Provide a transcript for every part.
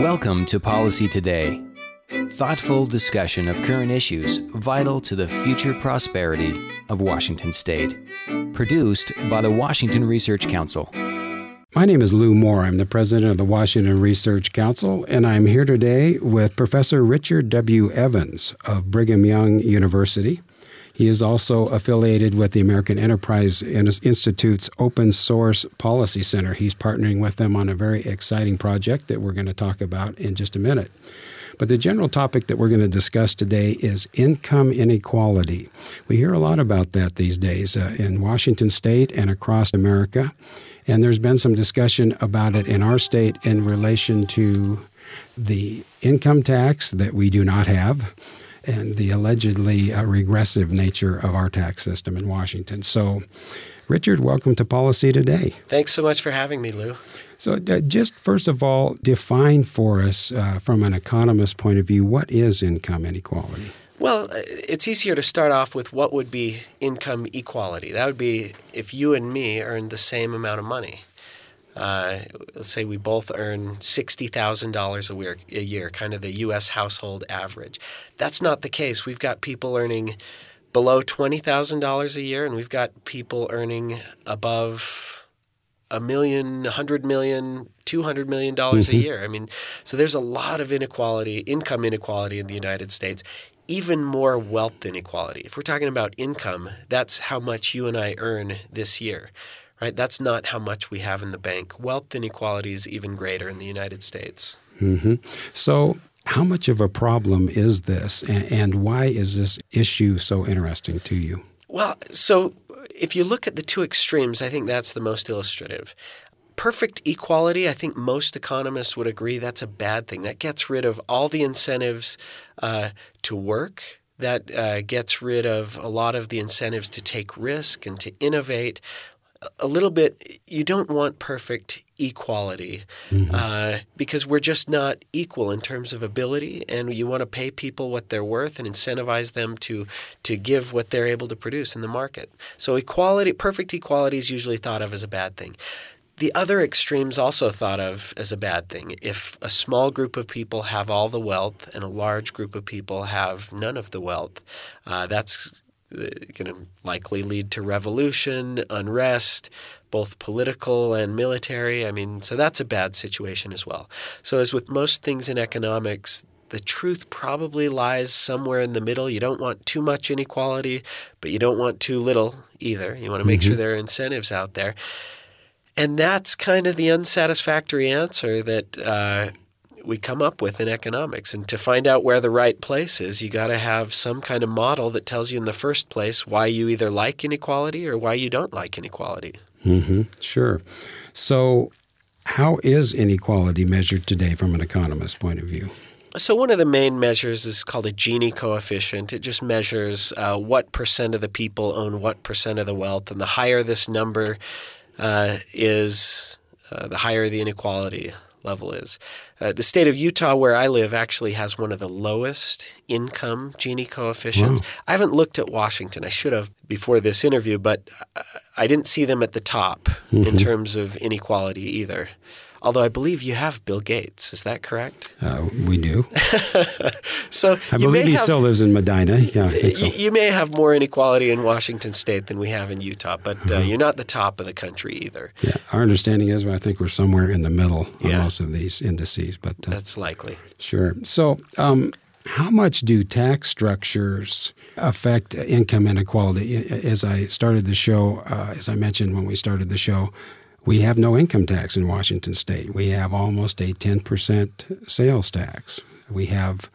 Welcome to Policy Today. Thoughtful discussion of current issues vital to the future prosperity of Washington State. Produced by the Washington Research Council. My name is Lou Moore. I'm the president of the Washington Research Council, and I'm here today with Professor Richard W. Evans of Brigham Young University. He is also affiliated with the American Enterprise Institute's Open Source Policy Center. He's partnering with them on a very exciting project that we're going to talk about in just a minute. But the general topic that we're going to discuss today is income inequality. We hear a lot about that these days uh, in Washington state and across America. And there's been some discussion about it in our state in relation to the income tax that we do not have and the allegedly uh, regressive nature of our tax system in Washington. So, Richard, welcome to Policy Today. Thanks so much for having me, Lou. So, uh, just first of all, define for us uh, from an economist point of view what is income inequality? Well, uh, it's easier to start off with what would be income equality. That would be if you and me earned the same amount of money. Uh, let's say we both earn sixty thousand dollars a year, a year, kind of the U.S. household average. That's not the case. We've got people earning below twenty thousand dollars a year, and we've got people earning above a million, a hundred million, two hundred million dollars mm-hmm. a year. I mean, so there's a lot of inequality, income inequality in the United States. Even more wealth inequality. If we're talking about income, that's how much you and I earn this year right? That's not how much we have in the bank. Wealth inequality is even greater in the United States. Mm-hmm. So, how much of a problem is this, and why is this issue so interesting to you? Well, so if you look at the two extremes, I think that's the most illustrative. Perfect equality, I think most economists would agree that's a bad thing. That gets rid of all the incentives uh, to work, that uh, gets rid of a lot of the incentives to take risk and to innovate a little bit you don't want perfect equality mm-hmm. uh, because we're just not equal in terms of ability and you want to pay people what they're worth and incentivize them to to give what they're able to produce in the market so equality perfect equality is usually thought of as a bad thing the other extremes also thought of as a bad thing. If a small group of people have all the wealth and a large group of people have none of the wealth, uh, that's going to likely lead to revolution, unrest, both political and military. I mean, so that's a bad situation as well. So, as with most things in economics, the truth probably lies somewhere in the middle. You don't want too much inequality, but you don't want too little either. You want to make mm-hmm. sure there are incentives out there. And that's kind of the unsatisfactory answer that uh, we come up with in economics. And to find out where the right place is, you got to have some kind of model that tells you in the first place why you either like inequality or why you don't like inequality. Mm-hmm. Sure. So, how is inequality measured today from an economist's point of view? So, one of the main measures is called a Gini coefficient. It just measures uh, what percent of the people own what percent of the wealth. And the higher this number uh, is, uh, the higher the inequality level is. Uh, the state of Utah, where I live, actually has one of the lowest income Gini coefficients. Wow. I haven't looked at Washington. I should have before this interview, but I didn't see them at the top mm-hmm. in terms of inequality either. Although I believe you have Bill Gates, is that correct? Uh, we do. so I believe he have, still lives in Medina. Yeah, so. you, may have more inequality in Washington State than we have in Utah, but uh, mm-hmm. you're not the top of the country either. Yeah, our understanding is I think we're somewhere in the middle on most of these indices, but uh, that's likely. Sure. So. Um, how much do tax structures affect income inequality? As I started the show, uh, as I mentioned when we started the show, we have no income tax in Washington state. We have almost a 10% sales tax. We have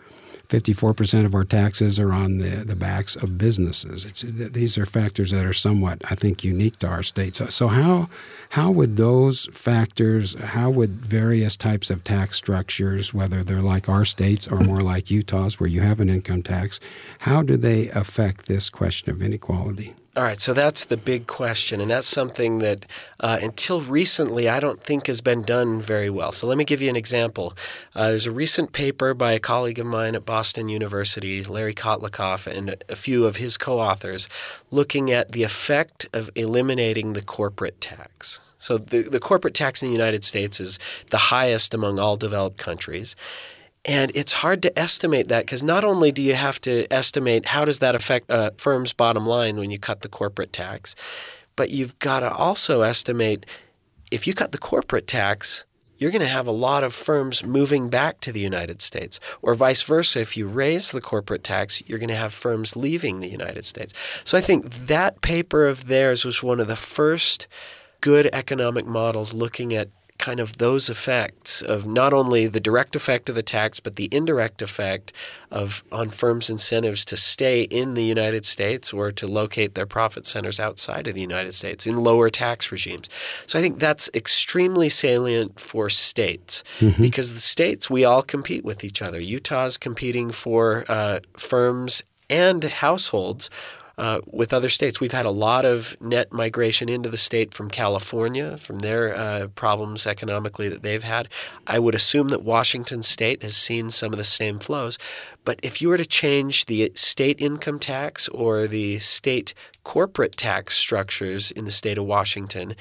54% of our taxes are on the, the backs of businesses. It's, these are factors that are somewhat, I think, unique to our state. So, so how, how would those factors, how would various types of tax structures, whether they're like our states or more like Utah's where you have an income tax, how do they affect this question of inequality? All right, so that's the big question, and that's something that uh, until recently I don't think has been done very well. So let me give you an example. Uh, there's a recent paper by a colleague of mine at Boston University, Larry Kotlikoff, and a few of his co authors looking at the effect of eliminating the corporate tax. So the, the corporate tax in the United States is the highest among all developed countries. And it's hard to estimate that because not only do you have to estimate how does that affect a firm's bottom line when you cut the corporate tax, but you've got to also estimate if you cut the corporate tax, you're going to have a lot of firms moving back to the United States. Or vice versa, if you raise the corporate tax, you're going to have firms leaving the United States. So I think that paper of theirs was one of the first good economic models looking at kind of those effects of not only the direct effect of the tax, but the indirect effect of on firms' incentives to stay in the United States or to locate their profit centers outside of the United States in lower tax regimes. So I think that's extremely salient for states mm-hmm. because the states we all compete with each other. Utah's competing for uh, firms and households uh, with other states. We've had a lot of net migration into the state from California, from their uh, problems economically that they've had. I would assume that Washington state has seen some of the same flows. But if you were to change the state income tax or the state corporate tax structures in the state of Washington,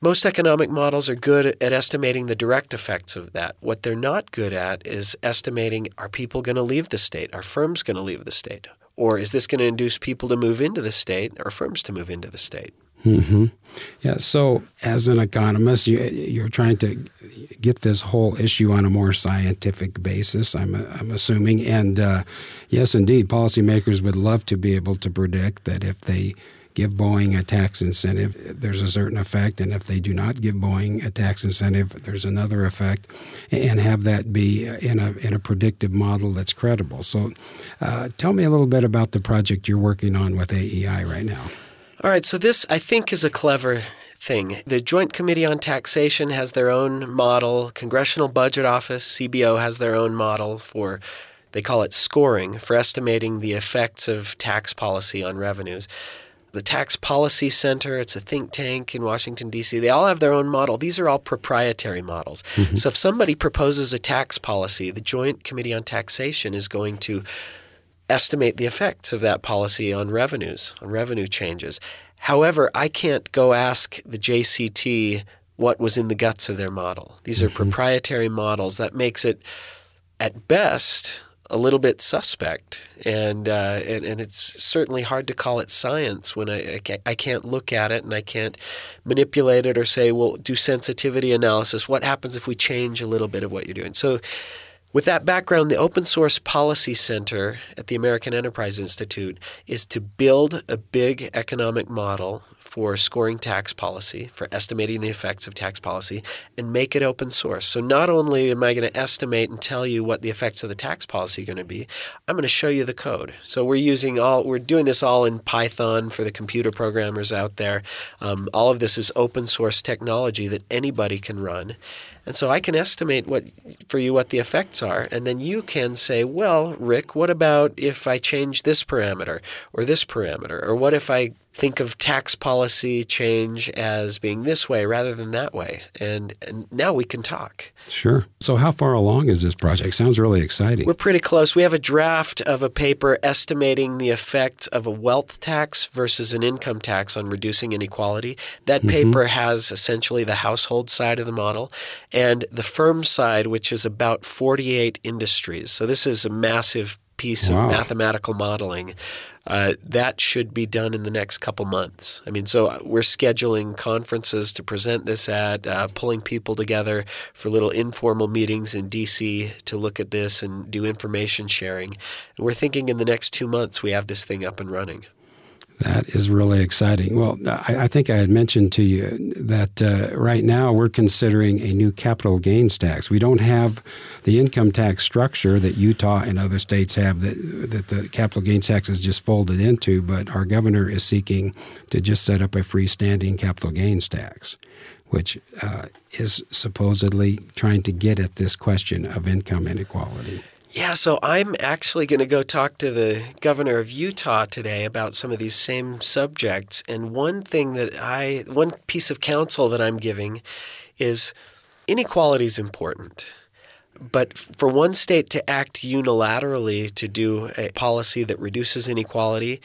most economic models are good at estimating the direct effects of that. What they're not good at is estimating are people going to leave the state? Are firms going to leave the state? Or is this going to induce people to move into the state or firms to move into the state? Mm-hmm. Yeah. So, as an economist, you, are trying to get this whole issue on a more scientific basis. I'm, I'm assuming, and uh, yes, indeed, policymakers would love to be able to predict that if they give Boeing a tax incentive, there's a certain effect, and if they do not give Boeing a tax incentive, there's another effect, and have that be in a in a predictive model that's credible. So, uh, tell me a little bit about the project you're working on with AEI right now. All right, so this I think is a clever thing. The Joint Committee on Taxation has their own model. Congressional Budget Office (CBO) has their own model for they call it scoring for estimating the effects of tax policy on revenues the Tax Policy Center, it's a think tank in Washington, D.C. They all have their own model. These are all proprietary models. Mm-hmm. So if somebody proposes a tax policy, the Joint Committee on Taxation is going to estimate the effects of that policy on revenues, on revenue changes. However, I can't go ask the JCT what was in the guts of their model. These are mm-hmm. proprietary models. That makes it, at best, a little bit suspect, and, uh, and and it's certainly hard to call it science when I, I can't look at it and I can't manipulate it or say, well, do sensitivity analysis. What happens if we change a little bit of what you're doing? So. With that background, the Open Source Policy Center at the American Enterprise Institute is to build a big economic model for scoring tax policy, for estimating the effects of tax policy, and make it open source. So not only am I going to estimate and tell you what the effects of the tax policy are going to be, I'm going to show you the code. So we're using all we're doing this all in Python for the computer programmers out there. Um, all of this is open source technology that anybody can run. And so I can estimate what for you what the effects are, and then you can say, well, Rick, what about if I change this parameter or this parameter, or what if I think of tax policy change as being this way rather than that way. And, and now we can talk. Sure. So, how far along is this project? Sounds really exciting. We're pretty close. We have a draft of a paper estimating the effect of a wealth tax versus an income tax on reducing inequality. That mm-hmm. paper has essentially the household side of the model and the firm side, which is about 48 industries. So, this is a massive piece wow. of mathematical modeling. Uh, that should be done in the next couple months. I mean, so uh, we're scheduling conferences to present this at, uh, pulling people together for little informal meetings in DC to look at this and do information sharing. And we're thinking in the next two months we have this thing up and running. That is really exciting. Well, I, I, think I had mentioned to you that uh, right now we're considering a new capital gains tax. We don't have the income tax structure that Utah and other states have that that the capital gains tax is just folded into, but our governor is seeking to just set up a freestanding capital gains tax, which uh, is supposedly trying to get at this question of income inequality. Yeah, so I'm actually going to go talk to the governor of Utah today about some of these same subjects. And one thing that I, one piece of counsel that I'm giving is inequality is important. But for one state to act unilaterally to do a policy that reduces inequality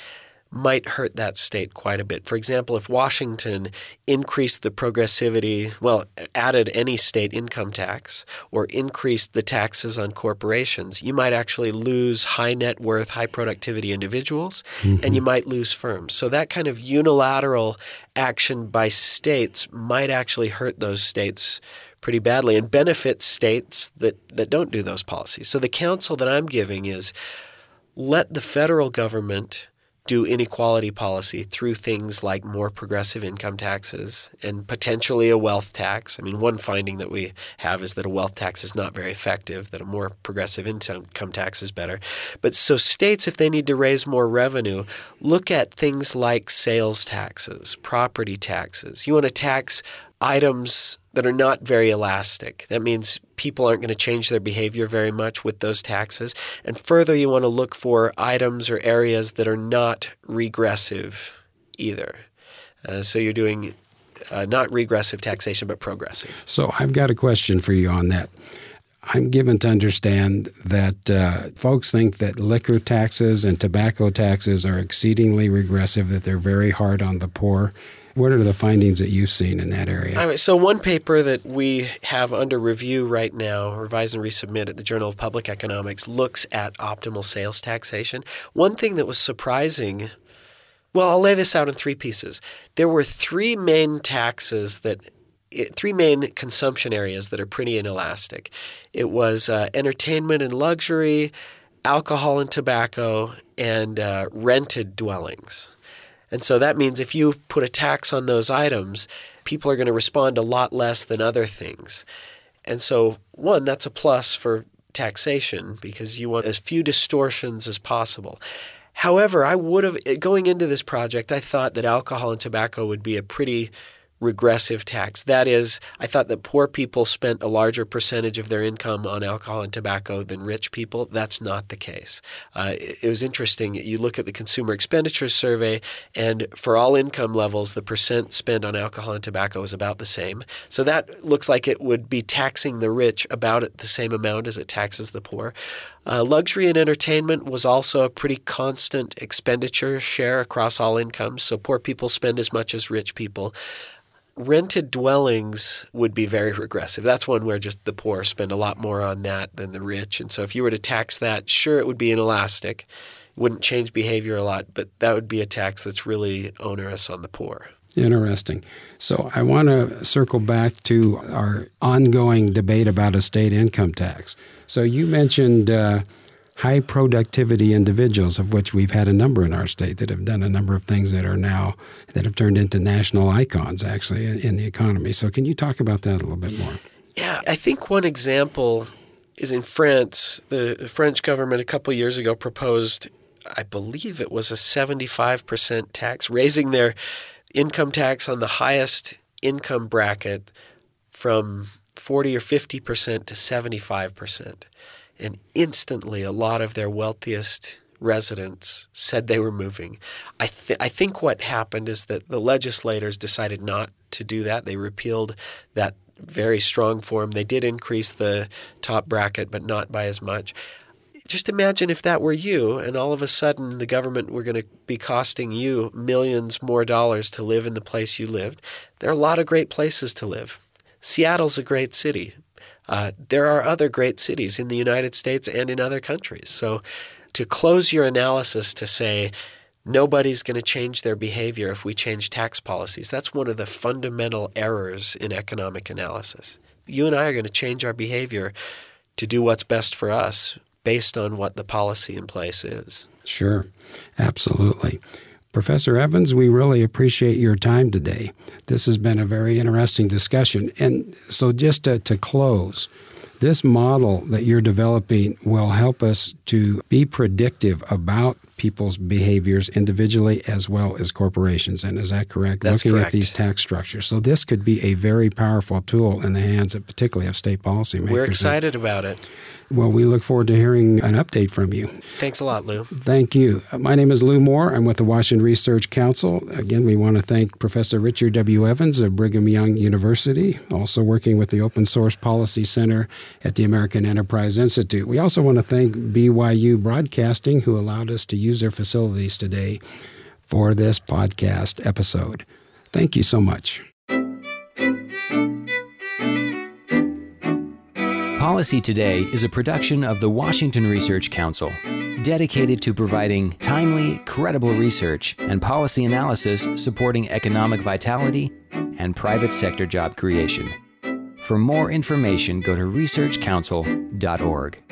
might hurt that state quite a bit. For example, if Washington increased the progressivity, well, added any state income tax or increased the taxes on corporations, you might actually lose high net worth, high productivity individuals mm-hmm. and you might lose firms. So that kind of unilateral action by states might actually hurt those states pretty badly and benefit states that, that don't do those policies. So the counsel that I'm giving is let the federal government do inequality policy through things like more progressive income taxes and potentially a wealth tax. I mean, one finding that we have is that a wealth tax is not very effective, that a more progressive income tax is better. But so states, if they need to raise more revenue, look at things like sales taxes, property taxes. You want to tax items that are not very elastic. That means people aren't going to change their behavior very much with those taxes. And further, you want to look for items or areas that are not regressive either. Uh, so you're doing uh, not regressive taxation, but progressive. So I've got a question for you on that. I'm given to understand that uh, folks think that liquor taxes and tobacco taxes are exceedingly regressive, that they're very hard on the poor. What are the findings that you've seen in that area? so, one paper that we have under review right now, revise and resubmit at the Journal of Public Economics, looks at optimal sales taxation. One thing that was surprising well, I'll lay this out in three pieces. There were three main taxes that three main consumption areas that are pretty inelastic. It was uh, entertainment and luxury, alcohol and tobacco, and uh, rented dwellings. And so that means if you put a tax on those items, people are going to respond a lot less than other things. And so, one, that's a plus for taxation because you want as few distortions as possible. However, I would have, eh, going into this project, I thought that alcohol and tobacco would be a pretty regressive tax. That is, I thought that poor people spent a larger percentage of their income on alcohol and tobacco than rich people. That's not the case. Uh, it, it was interesting. You look at the Consumer Expenditures Survey, and for all income levels, the percent spent on alcohol and tobacco is about the same. So that looks like it would be taxing the rich about the same amount as it taxes the poor. Uh, luxury and entertainment was also a pretty constant expenditure share across all incomes. So poor people spend as much as rich people rented dwellings would be very regressive. That's one where just the poor spend a lot more on that than the rich. And so if you were to tax that, sure, it would be inelastic. It wouldn't change behavior a lot, but that would be a tax that's really onerous on the poor. Interesting. So I want to circle back to our ongoing debate about a state income tax. So you mentioned uh, high productivity individuals, of which we've had a number in our state that have done a number of things that are now that have turned into national icons actually in, in the economy. So can you talk about that a little bit more? Yeah, I think one example is in France. The French government a couple years ago proposed, I believe it was a 75% tax, raising their income tax on the highest income bracket from 40 or 50% to 75%. And instantly, a lot of their wealthiest residents said they were moving. I, th- I think what happened is that the legislators decided not to do that. They repealed that very strong form. They did increase the top bracket, but not by as much. Just imagine if that were you, and all of a sudden the government were going to be costing you millions more dollars to live in the place you lived. There are a lot of great places to live. Seattle's a great city. Uh, there are other great cities in the United States and in other countries. So to close your analysis to say, nobody's going to change their behavior if we change tax policies, that's one of the fundamental errors in economic analysis. You and I are going to change our behavior to do what's best for us based on what the policy in place is. Sure, absolutely. Professor Evans, we really appreciate your time today. This has been a very interesting discussion. And so, just to, to close, this model that you're developing will help us to be predictive about people's behaviors individually as well as corporations. And is that correct? That's Looking correct. at these tax structures. So this could be a very powerful tool in the hands of particularly of state policymakers. We're excited about it. Well, we look forward to hearing an update from you. Thanks a lot, Lou. Thank you. Uh, my name is Lou Moore. I'm with the Washington Research Council. Again, we want to thank Professor Richard W. Evans of Brigham Young University, also working with the Open Source Policy Center at the American Enterprise Institute. We also want to thank BYU Broadcasting, who allowed us to use their facilities today. for this podcast episode. Thank you so much. Policy Today is a production of the Washington Research Council, dedicated to providing timely, credible research and policy analysis supporting economic vitality and private sector job creation. For more information, go to researchcouncil.org.